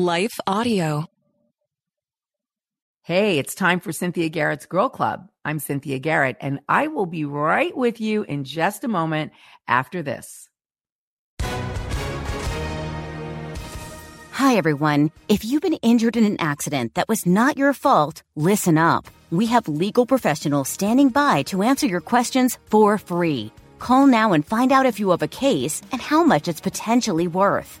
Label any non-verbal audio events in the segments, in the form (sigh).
Life Audio. Hey, it's time for Cynthia Garrett's Girl Club. I'm Cynthia Garrett, and I will be right with you in just a moment after this. Hi, everyone. If you've been injured in an accident that was not your fault, listen up. We have legal professionals standing by to answer your questions for free. Call now and find out if you have a case and how much it's potentially worth.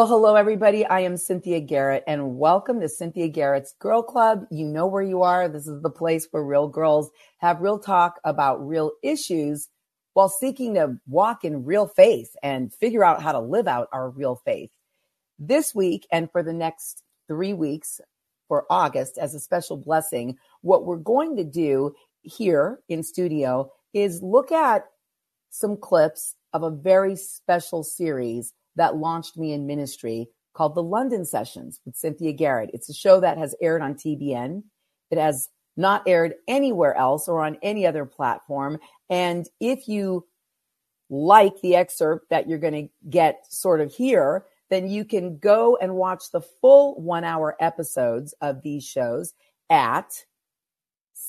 Well, hello, everybody. I am Cynthia Garrett, and welcome to Cynthia Garrett's Girl Club. You know where you are. This is the place where real girls have real talk about real issues while seeking to walk in real faith and figure out how to live out our real faith. This week and for the next three weeks for August, as a special blessing, what we're going to do here in studio is look at some clips of a very special series that launched me in ministry called The London Sessions with Cynthia Garrett. It's a show that has aired on TBN. It has not aired anywhere else or on any other platform. And if you like the excerpt that you're going to get sort of here, then you can go and watch the full one hour episodes of these shows at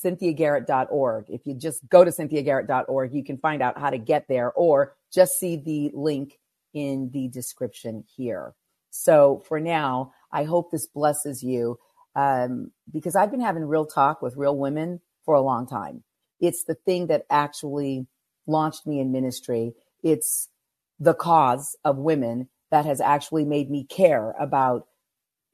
cynthiagarrett.org. If you just go to cynthiagarrett.org, you can find out how to get there or just see the link in the description here. So for now, I hope this blesses you um, because I've been having real talk with real women for a long time. It's the thing that actually launched me in ministry. It's the cause of women that has actually made me care about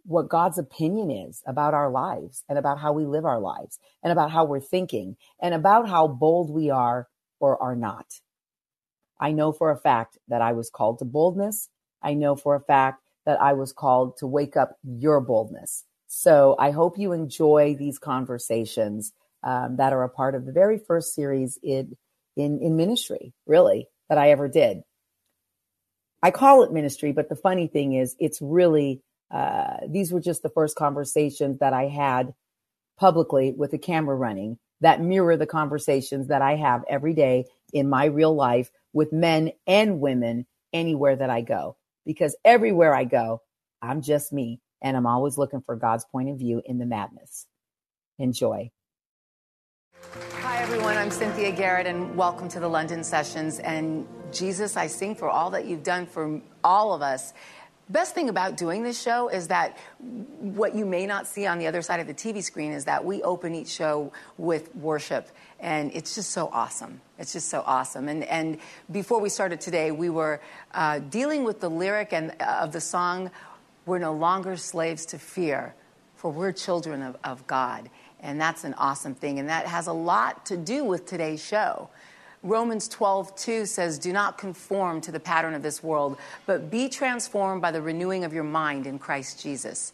what God's opinion is about our lives and about how we live our lives and about how we're thinking and about how bold we are or are not. I know for a fact that I was called to boldness. I know for a fact that I was called to wake up your boldness. So I hope you enjoy these conversations um, that are a part of the very first series in, in, in ministry, really, that I ever did. I call it ministry, but the funny thing is, it's really, uh, these were just the first conversations that I had publicly with the camera running that mirror the conversations that I have every day in my real life with men and women anywhere that I go. Because everywhere I go, I'm just me and I'm always looking for God's point of view in the madness. Enjoy. Hi, everyone. I'm Cynthia Garrett, and welcome to the London Sessions. And Jesus, I sing for all that you've done for all of us. Best thing about doing this show is that what you may not see on the other side of the TV screen is that we open each show with worship and it's just so awesome. It's just so awesome. And and before we started today, we were uh, dealing with the lyric and uh, of the song, "We're no longer slaves to fear, for we're children of, of God." And that's an awesome thing, and that has a lot to do with today's show. Romans 12, 2 says, Do not conform to the pattern of this world, but be transformed by the renewing of your mind in Christ Jesus.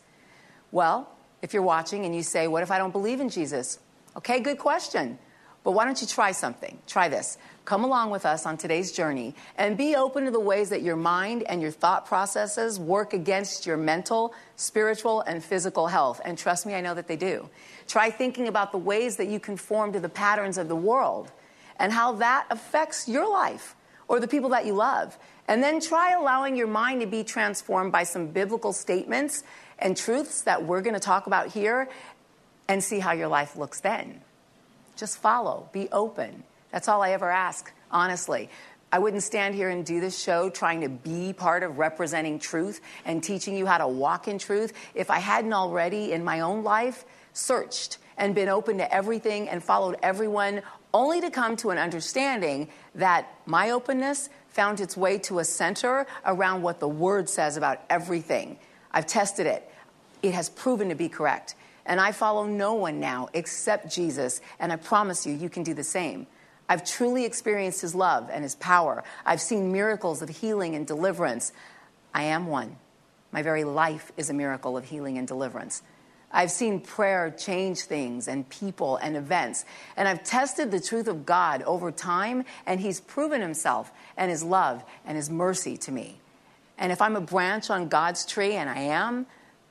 Well, if you're watching and you say, What if I don't believe in Jesus? Okay, good question. But why don't you try something? Try this. Come along with us on today's journey and be open to the ways that your mind and your thought processes work against your mental, spiritual, and physical health. And trust me, I know that they do. Try thinking about the ways that you conform to the patterns of the world and how that affects your life or the people that you love. And then try allowing your mind to be transformed by some biblical statements and truths that we're going to talk about here and see how your life looks then. Just follow, be open. That's all I ever ask, honestly. I wouldn't stand here and do this show trying to be part of representing truth and teaching you how to walk in truth if I hadn't already in my own life searched and been open to everything and followed everyone, only to come to an understanding that my openness found its way to a center around what the Word says about everything. I've tested it, it has proven to be correct. And I follow no one now except Jesus, and I promise you, you can do the same. I've truly experienced his love and his power. I've seen miracles of healing and deliverance. I am one. My very life is a miracle of healing and deliverance. I've seen prayer change things and people and events. And I've tested the truth of God over time, and He's proven Himself and His love and His mercy to me. And if I'm a branch on God's tree, and I am,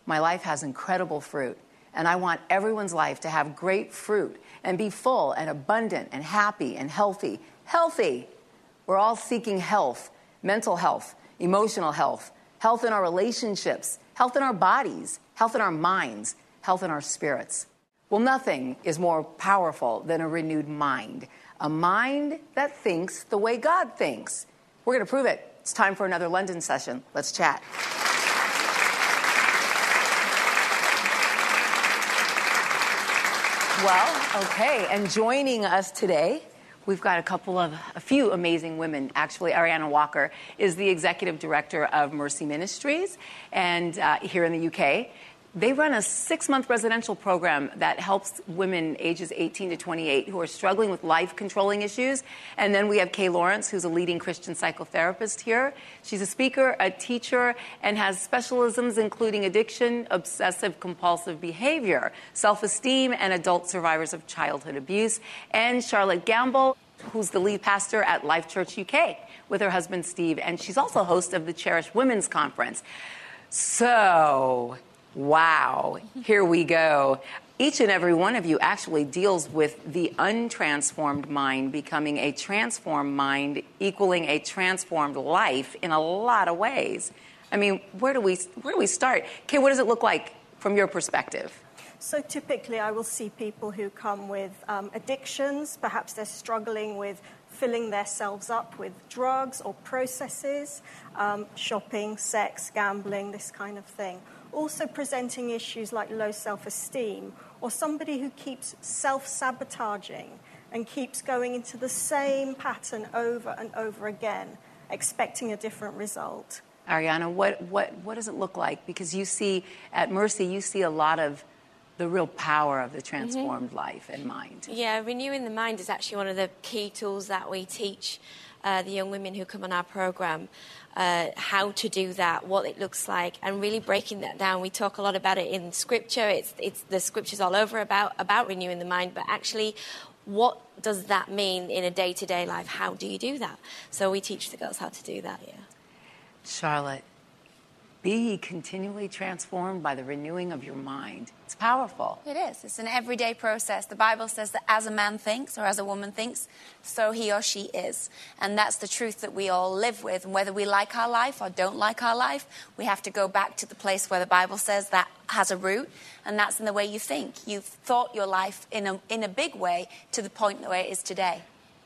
my life has incredible fruit. And I want everyone's life to have great fruit and be full and abundant and happy and healthy. Healthy! We're all seeking health, mental health, emotional health, health in our relationships, health in our bodies, health in our minds, health in our spirits. Well, nothing is more powerful than a renewed mind, a mind that thinks the way God thinks. We're going to prove it. It's time for another London session. Let's chat. Well, okay, and joining us today, we've got a couple of, a few amazing women. Actually, Arianna Walker is the executive director of Mercy Ministries, and uh, here in the UK. They run a six month residential program that helps women ages 18 to 28 who are struggling with life controlling issues. And then we have Kay Lawrence, who's a leading Christian psychotherapist here. She's a speaker, a teacher, and has specialisms including addiction, obsessive compulsive behavior, self esteem, and adult survivors of childhood abuse. And Charlotte Gambill, who's the lead pastor at Life Church UK with her husband Steve. And she's also host of the Cherish Women's Conference. So, Wow, here we go. Each and every one of you actually deals with the untransformed mind becoming a transformed mind, equaling a transformed life in a lot of ways. I mean, where do we where do we start? Kay, what does it look like from your perspective? So typically, I will see people who come with um, addictions. Perhaps they're struggling with filling themselves up with drugs or processes, um, shopping, sex, gambling, this kind of thing also presenting issues like low self esteem, or somebody who keeps self sabotaging and keeps going into the same pattern over and over again, expecting a different result. Arianna, what, what, what does it look like? Because you see, at Mercy, you see a lot of the real power of the transformed mm-hmm. life and mind. Yeah, renewing the mind is actually one of the key tools that we teach uh, the young women who come on our program uh, how to do that, what it looks like, and really breaking that down. We talk a lot about it in scripture. It's, it's the scriptures all over about about renewing the mind, but actually, what does that mean in a day to day life? How do you do that? So we teach the girls how to do that. Yeah. Charlotte, be continually transformed by the renewing of your mind. It's powerful. It is. It's an everyday process. The Bible says that as a man thinks or as a woman thinks, so he or she is. And that's the truth that we all live with. And whether we like our life or don't like our life, we have to go back to the place where the Bible says that has a root, and that's in the way you think. You've thought your life in a, in a big way to the point where it is today.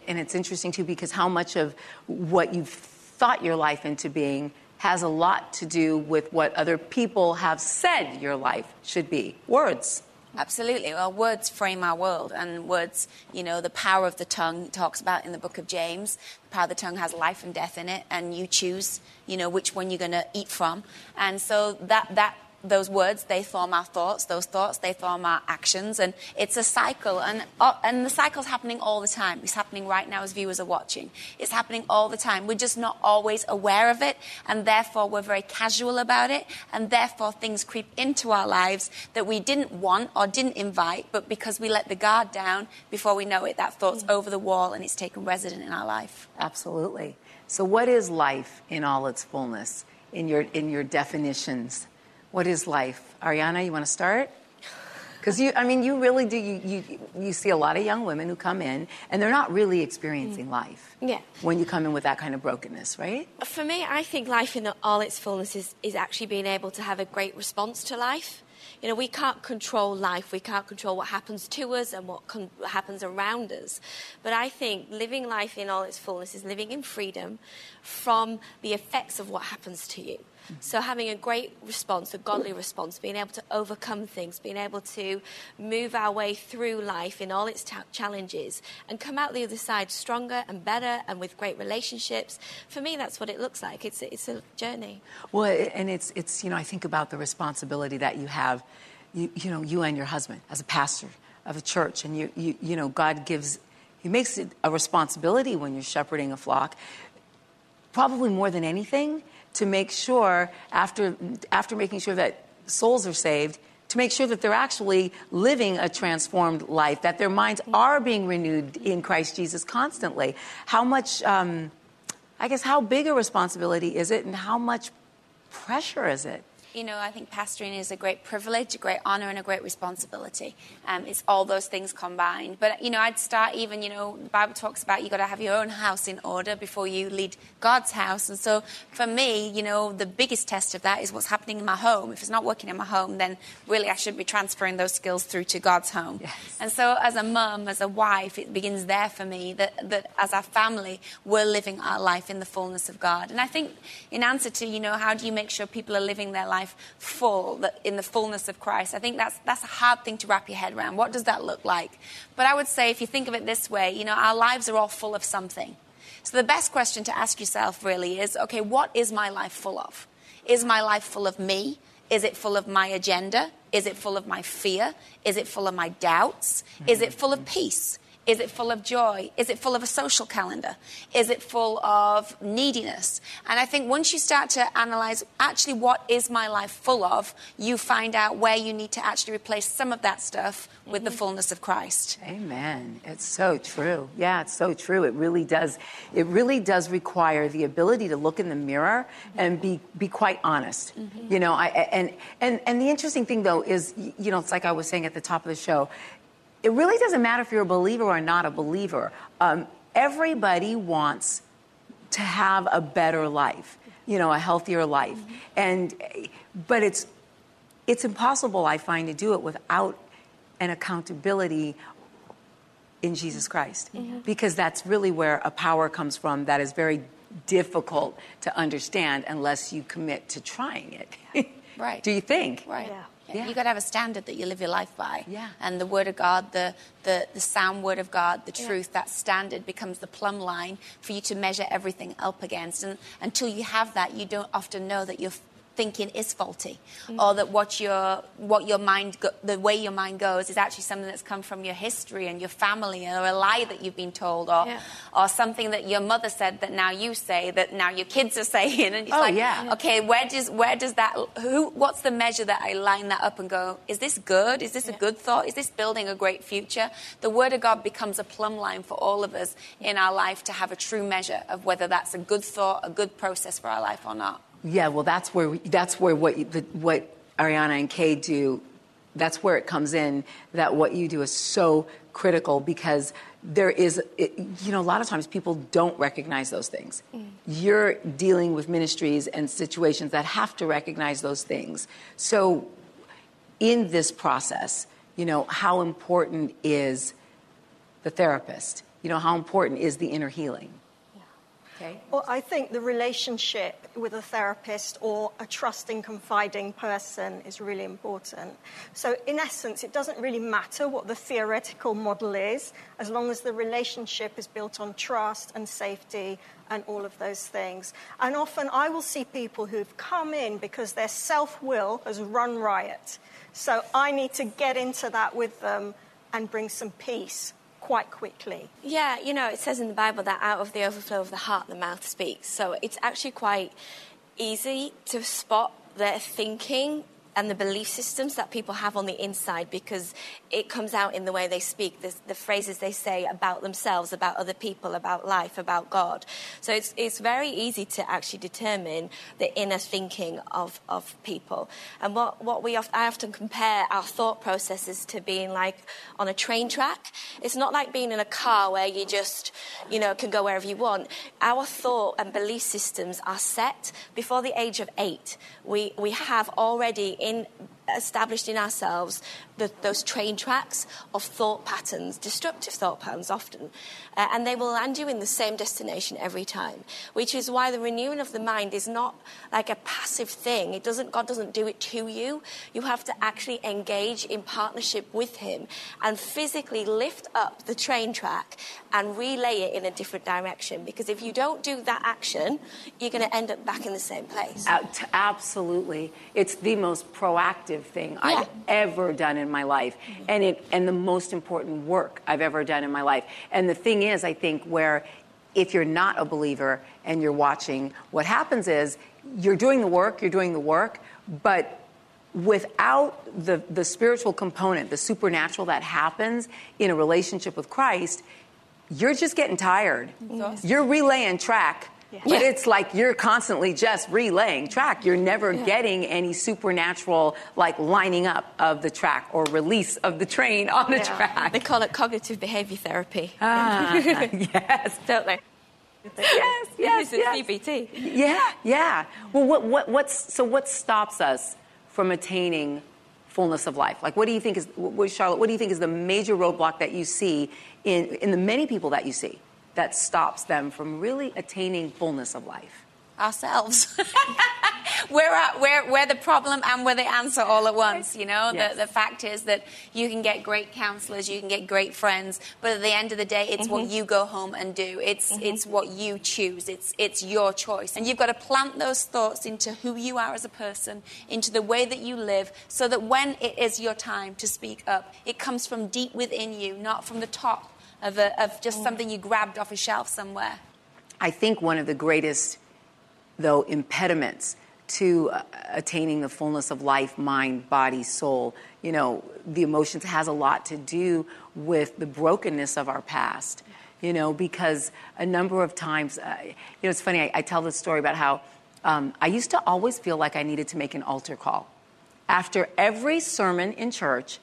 And it's interesting, too, because how much of what you've thought your life into being has a lot to do with what other people have said your life should be words. Absolutely. Well, words frame our world, and words, you know, the power of the tongue talks about in the book of James. The power of the tongue has life and death in it, and you choose, you know, which one you're going to eat from. And so that that those words they form our thoughts those thoughts they form our actions. And it's a cycle. And uh, and the cycle's happening all the time. It's happening right now as viewers are watching. It's happening all the time. We're just not always aware of it. And therefore we're very casual about it. And therefore things creep into our lives that we didn't want or didn't invite. But because we let the guard down before we know it that thought's mm. over the wall and it's taken resident in our life. Absolutely. So what is life in all its fullness in your in your definitions what is life? Arianna, you want to start? Because you, I mean, you really do. You, you, you see a lot of young women who come in and they're not really experiencing mm. life. Yeah. When you come in with that kind of brokenness, right? For me, I think life in all its fullness is, is actually being able to have a great response to life. You know, we can't control life, we can't control what happens to us and what con- happens around us. But I think living life in all its fullness is living in freedom from the effects of what happens to you. So having a great response, a godly response, being able to overcome things, being able to move our way through life in all its ta- challenges and come out the other side stronger and better and with great relationships. For me, that's what it looks like. It's, it's a journey. Well, and it's, it's, you know, I think about the responsibility that you have, you, you know, you and your husband as a pastor of a church. And, you, you, you know, God gives, He makes it a responsibility when you're shepherding a flock, probably more than anything to make sure, after, after making sure that souls are saved, to make sure that they're actually living a transformed life, that their minds are being renewed in Christ Jesus constantly. How much, um, I guess, how big a responsibility is it, and how much pressure is it? You know, I think pastoring is a great privilege, a great honor, and a great responsibility. Um, it's all those things combined. But, you know, I'd start even, you know, the Bible talks about you've got to have your own house in order before you lead God's house. And so for me, you know, the biggest test of that is what's happening in my home. If it's not working in my home, then really I should be transferring those skills through to God's home. Yes. And so as a mum, as a wife, it begins there for me that, that as a family, we're living our life in the fullness of God. And I think in answer to, you know, how do you make sure people are living their life full, in the fullness of Christ. I think that's, that's a hard thing to wrap your head around. What does that look like? But I would say, if you think of it this way, you know, our lives are all full of something. So the best question to ask yourself really is okay, what is my life full of? Is my life full of me? Is it full of my agenda? Is it full of my fear? Is it full of my doubts? Is it full of peace? Is it full of joy? Is it full of a social calendar? Is it full of neediness? And I think once you start to analyze actually what is my life full of, you find out where you need to actually replace some of that stuff with the fullness of Christ. Amen. It's so true. Yeah, it's so true. It really does. It really does require the ability to look in the mirror and be be quite honest. Mm-hmm. You know, I and and and the interesting thing though is you know, it's like I was saying at the top of the show it really doesn't matter if you're a believer or not a believer. Um, everybody wants to have a better life, you know, a healthier life. Mm-hmm. And, but it's, it's impossible, I find, to do it without an accountability in Jesus Christ. Mm-hmm. Because that's really where a power comes from that is very difficult to understand unless you commit to trying it. right. (laughs) Do you think? Right. Yeah. Yeah. You've got to have a standard that you live your life by. Yeah. And the Word of God, the, the, the sound Word of God, the truth, yeah. that standard becomes the plumb line for you to measure everything up against. And until you have that, you don't often know that you're thinking is faulty, mm-hmm. or that what your what your mind go, the way your mind goes is actually something that's come from your history and your family, or a lie that you've been told, or yeah. or something that your mother said that now you say that now your kids are (laughs) saying, and it's oh, like, yeah. okay, where does where does that who what's the measure that I line that up and go, is this good? Is this yeah. a good thought? Is this building a great future? The Word of God becomes a plumb line for all of us in our life to have a true measure of whether that's a good thought, a good process for our life or not. Yeah, well, that's where we, that's where what the, what Arianna and Kay do. That's where it comes in. That what you do is so critical because there is, it, you know, a lot of times people don't recognize those things. Mm. You're dealing with ministries and situations that have to recognize those things. So, in this process, you know, how important is the therapist? You know, how important is the inner healing? Okay. Well, I think the relationship with a therapist or a trusting, confiding person is really important. So, in essence, it doesn't really matter what the theoretical model is, as long as the relationship is built on trust and safety and all of those things. And often I will see people who've come in because their self will has run riot. So, I need to get into that with them and bring some peace quite quickly. Yeah, you know, it says in the Bible that out of the overflow of the heart, the mouth speaks. So it's actually quite easy to spot their thinking and the belief systems that people have on the inside because it comes out in the way they speak, the, the, phrases they say about themselves, about other people, about life, about God. So it's, it's very easy to actually determine the inner thinking of, of people. And what, what we I often compare our thought processes to being like on a train track. It's not like being in a car where you just, you know, can go wherever you want. Our thought and belief systems are set before the age of eight. We, we have already in established in ourselves the, those train tracks of thought patterns, destructive thought patterns often, uh, and they will land you in the same destination every time. Which is why the renewing of the mind is not like a passive thing. It doesn't. God doesn't do it to you. You have to actually engage in partnership with Him and physically lift up the train track and relay it in a different direction. Because if you don't do that action, you're going to end up back in the same place. Absolutely, it's the most proactive thing yeah. I've ever done in my life, mm-hmm. and it and the most important work I've ever done in my life. And the thing is, I think where if you're not a believer and you're watching, what happens is you're doing the work, you're doing the work, but without the, the spiritual component, the supernatural that happens in a relationship with Christ, you're just getting tired. You're relaying track. Yeah. But it's like you're constantly just relaying track. You're never yeah. getting any supernatural, like lining up of the track or release of the train on the yeah. track. They call it cognitive behavior therapy. Ah, (laughs) yes. Don't they? Yes, (laughs) yes, yes. CBT. Yeah, yeah. Well, what, what, what's, so what stops us from attaining fullness of life? Like, what do you think is, what, Charlotte, what do you think is the major roadblock that you see in, in the many people that you see that stops them from really attaining fullness of life? Ourselves. (laughs) we're, at, we're, we're the problem and we're the answer all at once, you know? Yes. The, the fact is that you can get great counselors, you can get great friends, but at the end of the day, it's mm-hmm. what you go home and do. It's, mm-hmm. it's what you choose. It's, it's your choice. And you've got to plant those thoughts into who you are as a person, into the way that you live, so that when it is your time to speak up, it comes from deep within you, not from the top of, a, of just mm. something you grabbed off a shelf somewhere. I think one of the greatest, though, impediments to uh, attaining the fullness of life, mind, body, soul. You know, the emotions has a lot to do with the brokenness of our past. You know, because a number of times, uh, you know, it's funny. I, I, tell this story about how um, I used to always feel like I needed to make an altar call after every sermon in church.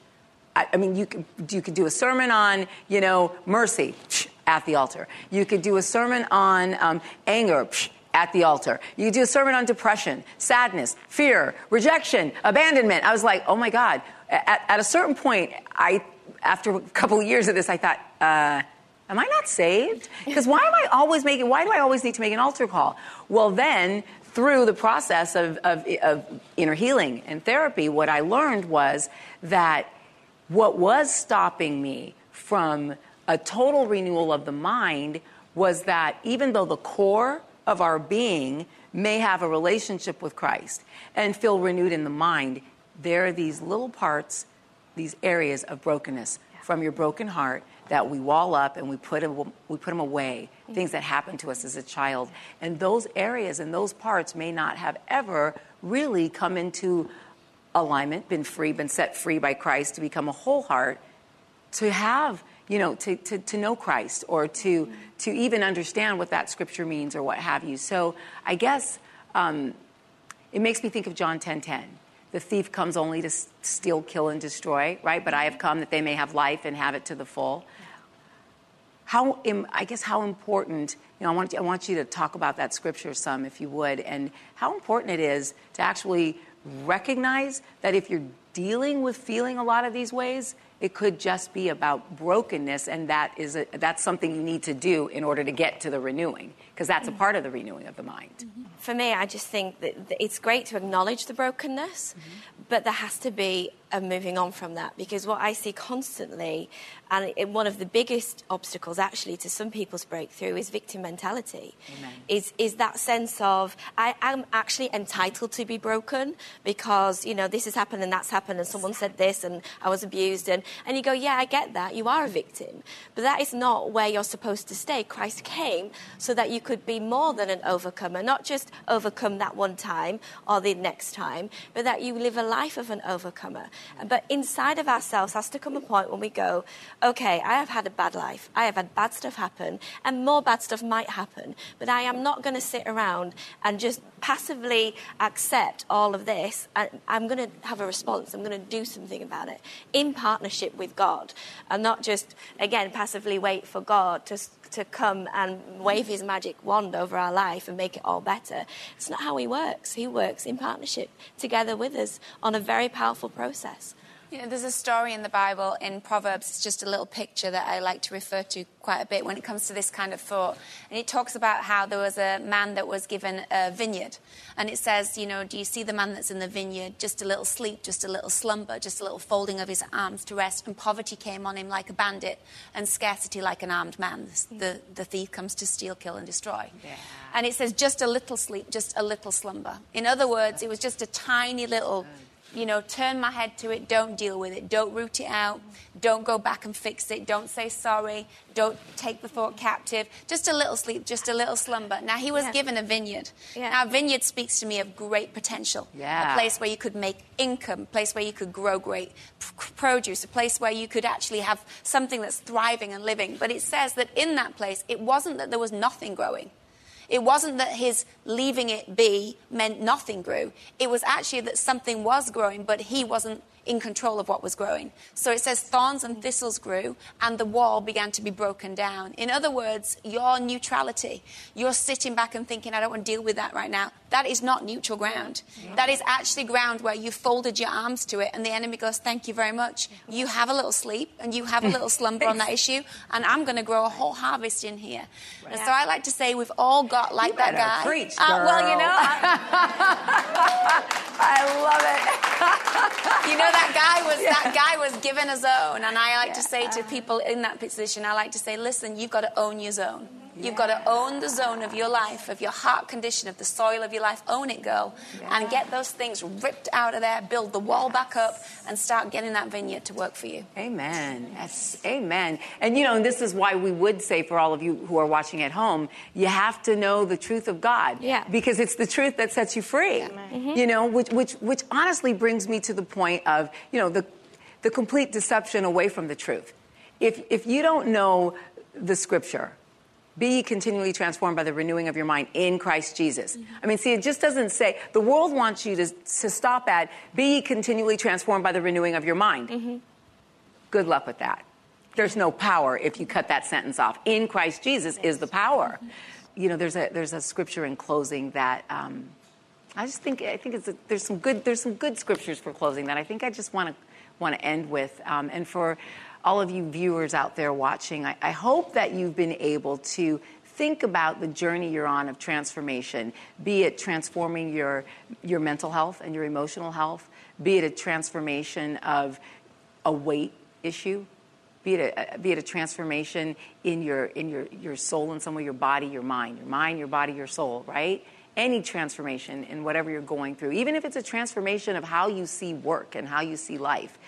I, I mean, you could, you could do a sermon on, you know, mercy at the altar. You could do a sermon on um, anger at the altar. You could do a sermon on depression, sadness, fear, rejection, abandonment. I was like, oh my God. At, at a certain point, I, after a couple of years of this, I thought, uh, am I not saved? Because why am I always making, why do I always need to make an altar call? Well, then, through the process of, of, of inner healing and therapy, what I learned was that what was stopping me from a total renewal of the mind was that even though the core of our being may have a relationship with Christ and feel renewed in the mind, there are these little parts, these areas of brokenness from your broken heart that we wall up and we put them, we put them away, things that happened to us as a child. And those areas and those parts may not have ever really come into alignment, been free, been set free by Christ to become a whole heart, to have you know, to, to, to know Christ or to, to even understand what that scripture means or what have you. So I guess um, it makes me think of John 10 10. The thief comes only to steal, kill, and destroy, right? But I have come that they may have life and have it to the full. How, I guess, how important, you know, I want, I want you to talk about that scripture some, if you would, and how important it is to actually recognize that if you're dealing with feeling a lot of these ways, it could just be about brokenness, and that is a, that's something you need to do in order to get to the renewing, because that's a mm-hmm. part of the renewing of the mind. For me, I just think that it's great to acknowledge the brokenness, mm-hmm. but there has to be a moving on from that because what I see constantly, and one of the biggest obstacles actually to some people's breakthrough is victim mentality. Amen. Is is that sense of I am actually entitled to be broken because you know this has happened and that's happened and someone said this and I was abused and and you go yeah I get that you are a victim, but that is not where you're supposed to stay. Christ came so that you could be more than an overcomer, not just overcome that one time or the next time, but that you live a life of an overcomer. But inside of ourselves has to come a point when we go, okay, I have had a bad life. I have had bad stuff happen, and more bad stuff might happen. But I am not going to sit around and just passively accept all of this. I'm going to have a response. I'm going to do something about it in partnership with God, and not just, again, passively wait for God to to come and wave his magic wand over our life and make it all better. It's not how he works. He works in partnership together with us on a very powerful process. You know, there's a story in the Bible in Proverbs, it's just a little picture that I like to refer to quite a bit when it comes to this kind of thought. And it talks about how there was a man that was given a vineyard. And it says, you know, do you see the man that's in the vineyard? Just a little sleep, just a little slumber, just a little folding of his arms to rest. And poverty came on him like a bandit, and scarcity like an armed man. The, the thief comes to steal, kill, and destroy. Yeah. And it says, just a little sleep, just a little slumber. In other words, it was just a tiny little you know, turn my head to it, don't deal with it, don't root it out, don't go back and fix it, don't say sorry, don't take the thought captive. Just a little sleep, just a little slumber. Now, he was yeah. given a vineyard. Yeah. Now, a vineyard speaks to me of great potential. Yeah. A place where you could make income, a place where you could grow great produce, a place where you could actually have something that's thriving and living. But it says that in that place, it wasn't that there was nothing growing. It wasn't that his leaving it be meant nothing grew. It was actually that something was growing, but he wasn't in control of what was growing. So it says thorns and thistles grew, and the wall began to be broken down. In other words, your neutrality, you're sitting back and thinking, I don't want to deal with that right now. That is not neutral ground. That is actually ground where you folded your arms to it, and the enemy goes, Thank you very much. You have a little sleep, and you have a little (laughs) slumber on that issue, and I'm going to grow a whole harvest in here. Right. And so I like to say, we've all got like you that guy. Preach, uh, well, you know, (laughs) I love it. (laughs) you know, that guy was yeah. that guy was given a zone, and I like yeah. to say to people in that position, I like to say, listen, you've got to own your zone. You've got to own the zone of your life, of your heart condition, of the soil of your life. Own it, girl. Yeah. And get those things ripped out of there, build the wall back up, and start getting that vineyard to work for you. Amen. Yes, amen. And you know, this is why we would say for all of you who are watching at home, you have to know the truth of God. Yeah. Because it's the truth that sets you free. Yeah. Mm-hmm. You know, which, which, which honestly brings me to the point of, you know, the, the complete deception away from the truth. If, if you don't know the scripture, be continually transformed by the renewing of your mind in Christ Jesus. Mm-hmm. I mean, see, it just doesn't say, the world wants you to, to stop at, be continually transformed by the renewing of your mind. Mm-hmm. Good luck with that. There's no power if you cut that sentence off. In Christ Jesus is the power. Mm-hmm. You know, there's a, there's a scripture in closing that um, I just think, I think it's a, there's, some good, there's some good scriptures for closing that I think I just want to want to end with. Um, and for all of you viewers out there watching, I, I hope that you've been able to think about the journey you're on of transformation, be it transforming your, your mental health and your emotional health, be it a transformation of a weight issue, be it a, be it a transformation in your, in your, your soul in some way, your body, your mind, your mind, your body, your soul, right? Any transformation in whatever you're going through, even if it's a transformation of how you see work and how you see life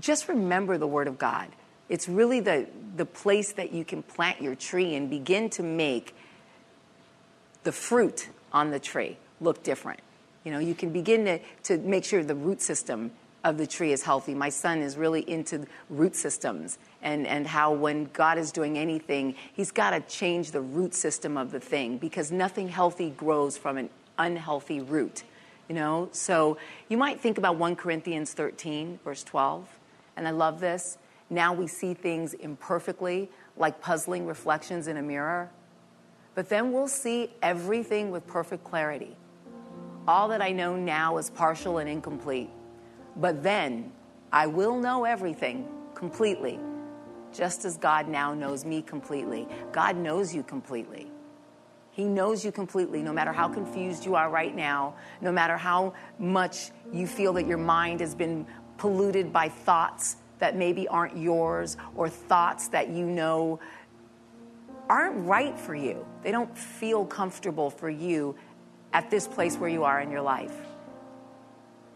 just remember the Word of God. It's really the, the place that you can plant your tree and begin to make the fruit on the tree look different. You know, you can begin to, to make sure the root system of the tree is healthy. My son is really into root systems and, and how when God is doing anything, he's got to change the root system of the thing because nothing healthy grows from an unhealthy root. You know, so you might think about 1 Corinthians 13, verse 12 and I love this. Now we see things imperfectly, like puzzling reflections in a mirror. But then we'll see everything with perfect clarity. All that I know now is partial and incomplete. But then I will know everything completely, just as God now knows me completely. God knows you completely. He knows you completely, no matter how confused you are right now, no matter how much you feel that your mind has been polluted by thoughts that maybe aren't yours or thoughts that you know aren't right for you. They don't feel comfortable for you at this place where you are in your life.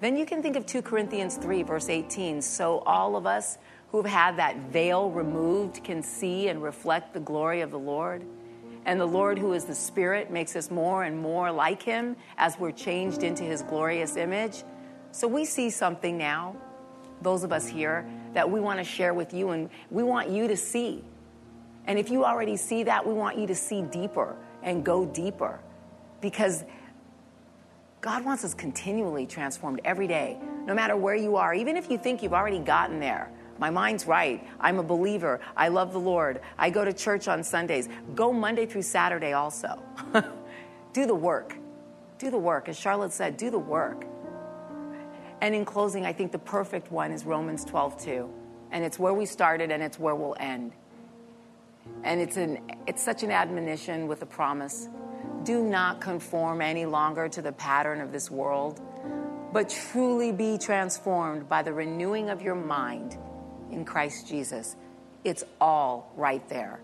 Then you can think of 2 Corinthians 3, verse 18. So all of us who've had that veil removed can see and reflect the glory of the Lord. And the Lord, who is the Spirit, makes us more and more like Him as we're changed into His glorious image. So we see something now those of us here, that we want to share with you and we want you to see. And if you already see that, we want you to see deeper and go deeper because God wants us continually transformed every day, no matter where you are. Even if you think you've already gotten there, My mind's right. I'm a believer. I love the Lord. I go to church on Sundays. Go Monday through Saturday also. (laughs) do the work. Do the work. As Charlotte said, do the work. And in closing, I think the perfect one is Romans 12 2. And it's where we started and it's where we'll end. And it's, an, it's such an admonition with a promise. Do not conform any longer to the pattern of this world, but truly be transformed by the renewing of your mind in Christ Jesus. It's all right there.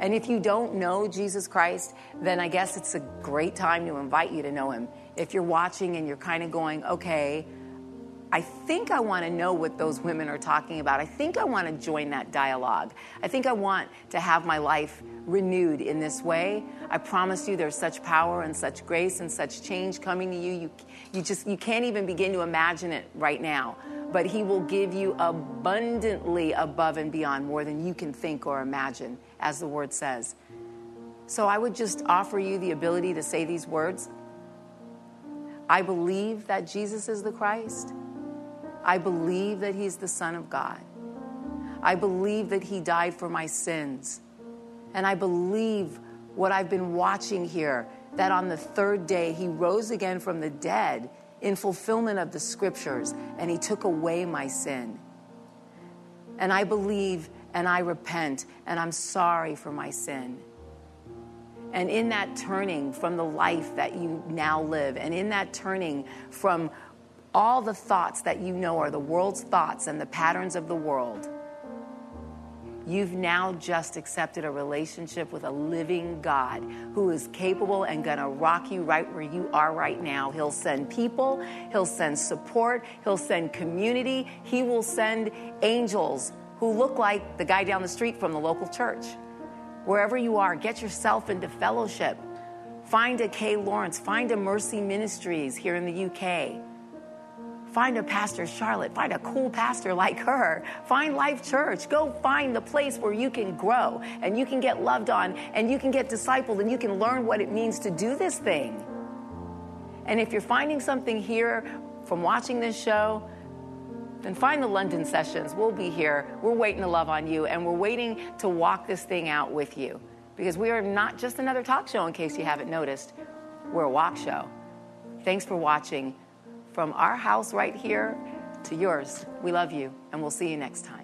And if you don't know Jesus Christ, then I guess it's a great time to invite you to know him. If you're watching and you're kind of going, okay, I think I want to know what those women are talking about. I think I want to join that dialogue. I think I want to have my life renewed in this way. I promise you there's such power and such grace and such change coming to you. You, you just you can't even begin to imagine it right now. But he will give you abundantly above and beyond more than you can think or imagine, as the word says. So I would just offer you the ability to say these words. I believe that Jesus is the Christ. I believe that He's the Son of God. I believe that He died for my sins. And I believe what I've been watching here that on the third day He rose again from the dead in fulfillment of the scriptures and He took away my sin. And I believe and I repent and I'm sorry for my sin. And in that turning from the life that you now live, and in that turning from all the thoughts that you know are the world's thoughts and the patterns of the world, you've now just accepted a relationship with a living God who is capable and going to rock you right where you are right now. He'll send people, He'll send support, He'll send community, He will send angels who look like the guy down the street from the local church. Wherever you are, get yourself into fellowship. Find a Kay Lawrence, find a Mercy Ministries here in the UK Find a pastor, Charlotte. Find a cool pastor like her. Find Life Church. Go find the place where you can grow and you can get loved on and you can get discipled and you can learn what it means to do this thing. And if you're finding something here from watching this show, then find the London sessions. We'll be here. We're waiting to love on you and we're waiting to walk this thing out with you because we are not just another talk show, in case you haven't noticed. We're a walk show. Thanks for watching from our house right here to yours. We love you, and we'll see you next time.